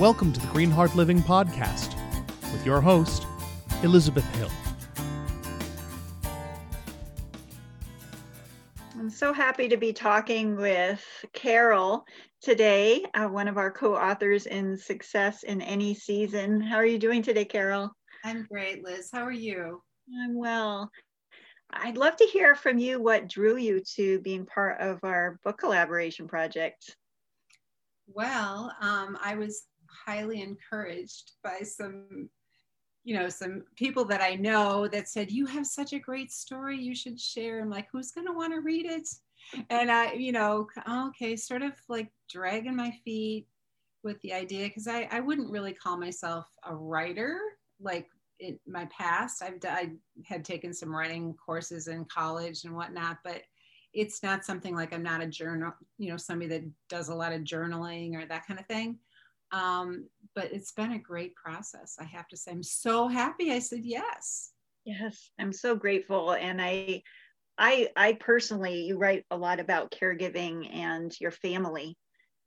Welcome to the Green Heart Living Podcast with your host, Elizabeth Hill. I'm so happy to be talking with Carol today, uh, one of our co authors in Success in Any Season. How are you doing today, Carol? I'm great, Liz. How are you? I'm well. I'd love to hear from you what drew you to being part of our book collaboration project. Well, um, I was highly encouraged by some, you know, some people that I know that said, You have such a great story, you should share. I'm like, Who's going to want to read it? And I, you know, okay, sort of like dragging my feet with the idea because I, I wouldn't really call myself a writer like in my past. I've I had taken some writing courses in college and whatnot, but it's not something like I'm not a journal, you know, somebody that does a lot of journaling or that kind of thing. Um, but it's been a great process. I have to say, I'm so happy I said yes. Yes, I'm so grateful. And I, I, I personally, you write a lot about caregiving and your family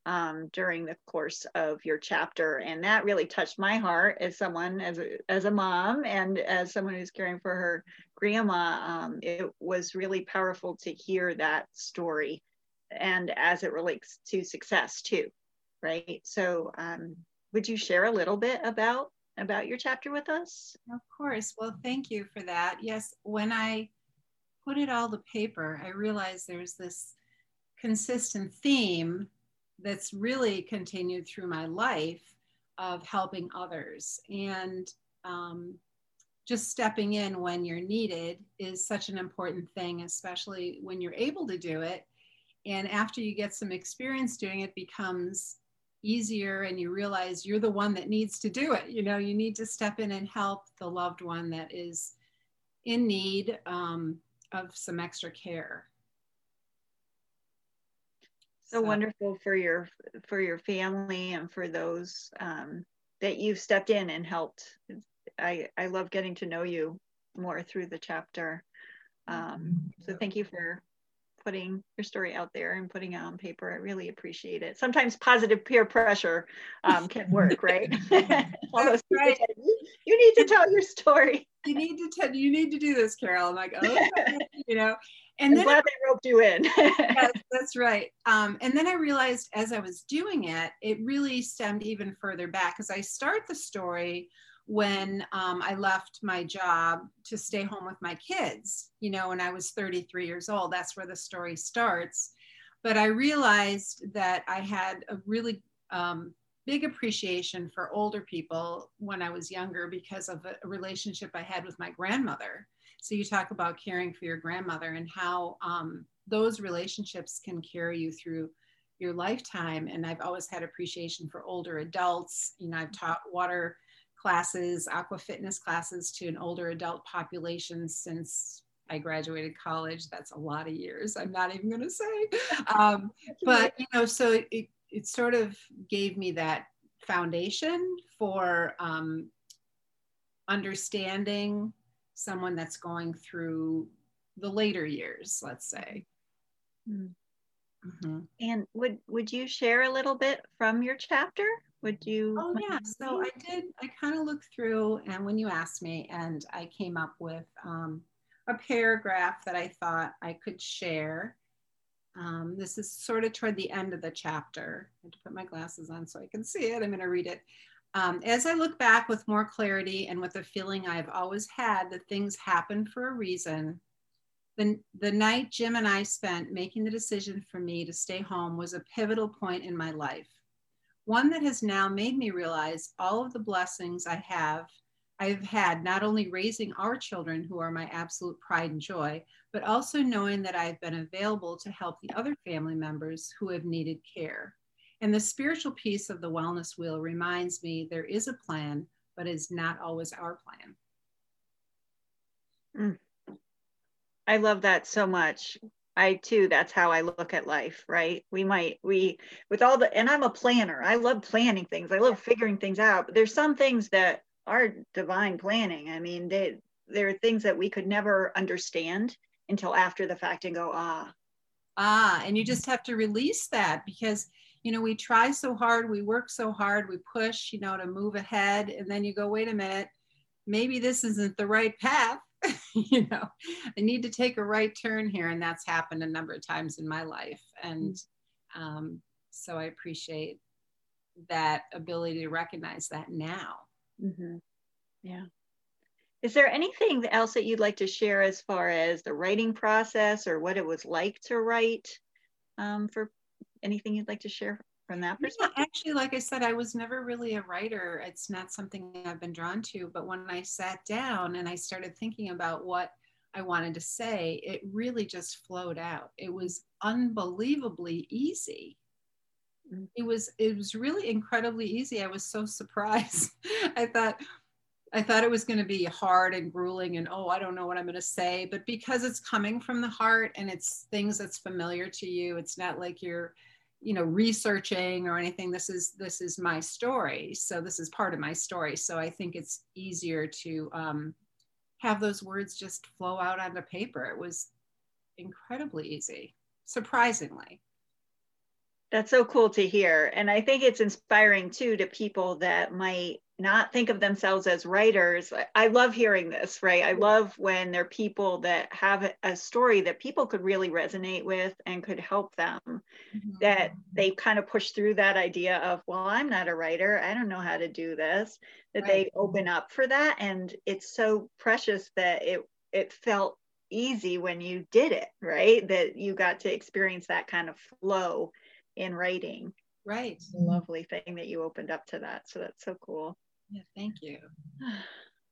um, during the course of your chapter, and that really touched my heart as someone, as a, as a mom, and as someone who's caring for her grandma. Um, it was really powerful to hear that story, and as it relates to success too, right? So, um, would you share a little bit about about your chapter with us? Of course. Well, thank you for that. Yes, when I put it all to paper, I realized there's this consistent theme that's really continued through my life of helping others and um, just stepping in when you're needed is such an important thing especially when you're able to do it and after you get some experience doing it becomes easier and you realize you're the one that needs to do it. You know you need to step in and help the loved one that is in need um, of some extra care. So, wonderful for your for your family and for those um, that you've stepped in and helped. I i love getting to know you more through the chapter. Um, so thank you for putting your story out there and putting it on paper. I really appreciate it. Sometimes positive peer pressure um, can work, right? All those right. you need to tell your story. You need to tell. You need to do this, Carol. I'm like, oh, you know. And I'm then glad I, they roped you in. yes, that's right. Um, and then I realized as I was doing it, it really stemmed even further back because I start the story when um, I left my job to stay home with my kids, you know, when I was 33 years old. That's where the story starts. But I realized that I had a really um, big appreciation for older people when I was younger because of a, relationship I had with my grandmother. So you talk about caring for your grandmother and how um, those relationships can carry you through your lifetime. And I've always had appreciation for older adults. You know, I've taught water classes, aqua fitness classes to an older adult population since I graduated college. That's a lot of years. I'm not even going to say. Um, but, you know, so it, it sort of gave me that foundation for um, understanding someone that's going through the later years, let's say. Mm. Mm-hmm. And would would you share a little bit from your chapter? Would you? Oh yeah. So I did. I kind of looked through, and when you asked me, and I came up with um, a paragraph that I thought I could share. Um, this is sort of toward the end of the chapter. I had to put my glasses on so I can see it. I'm going to read it. Um, as I look back with more clarity and with a feeling I've always had that things happen for a reason, the, the night Jim and I spent making the decision for me to stay home was a pivotal point in my life. One that has now made me realize all of the blessings I have I've had not only raising our children, who are my absolute pride and joy, but also knowing that I've been available to help the other family members who have needed care. And the spiritual piece of the wellness wheel reminds me there is a plan, but is not always our plan. Mm. I love that so much. I too, that's how I look at life, right? We might, we, with all the, and I'm a planner. I love planning things. I love figuring things out. But there's some things that are divine planning. I mean, they, there are things that we could never understand until after the fact and go, ah. Ah, and you just have to release that because, you know, we try so hard, we work so hard, we push, you know, to move ahead. And then you go, wait a minute, maybe this isn't the right path. you know, I need to take a right turn here. And that's happened a number of times in my life. And um, so I appreciate that ability to recognize that now. Mm-hmm. Yeah. Is there anything else that you'd like to share as far as the writing process or what it was like to write um, for anything you'd like to share from that perspective? Yeah, actually, like I said, I was never really a writer. It's not something I've been drawn to. But when I sat down and I started thinking about what I wanted to say, it really just flowed out. It was unbelievably easy. Mm. It was it was really incredibly easy. I was so surprised. I thought I thought it was going to be hard and grueling and oh, I don't know what I'm going to say, but because it's coming from the heart and it's things that's familiar to you, it's not like you're you know researching or anything this is this is my story. So this is part of my story. So i think it's easier to um, have those words just flow out onto paper. It was incredibly easy surprisingly that's so cool to hear and i think it's inspiring too to people that might not think of themselves as writers. I love hearing this, right? I love when there are people that have a story that people could really resonate with and could help them. Mm-hmm. That they kind of push through that idea of, well, I'm not a writer. I don't know how to do this. That right. they open up for that. And it's so precious that it it felt easy when you did it, right? That you got to experience that kind of flow in writing. Right. lovely thing that you opened up to that. So that's so cool. Yeah, thank you.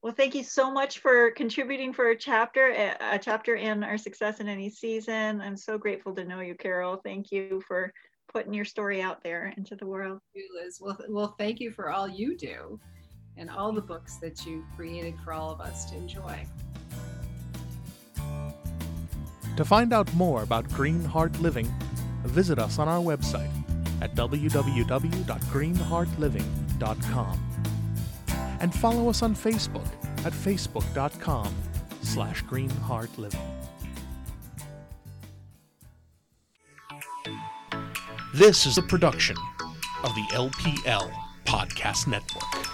Well, thank you so much for contributing for a chapter, a chapter in our Success in Any Season. I'm so grateful to know you, Carol. Thank you for putting your story out there into the world. You, Liz. Well, well, thank you for all you do and all the books that you created for all of us to enjoy. To find out more about Green Heart Living, visit us on our website at www.greenheartliving.com and follow us on Facebook at facebook.com slash greenheartliving. This is a production of the LPL Podcast Network.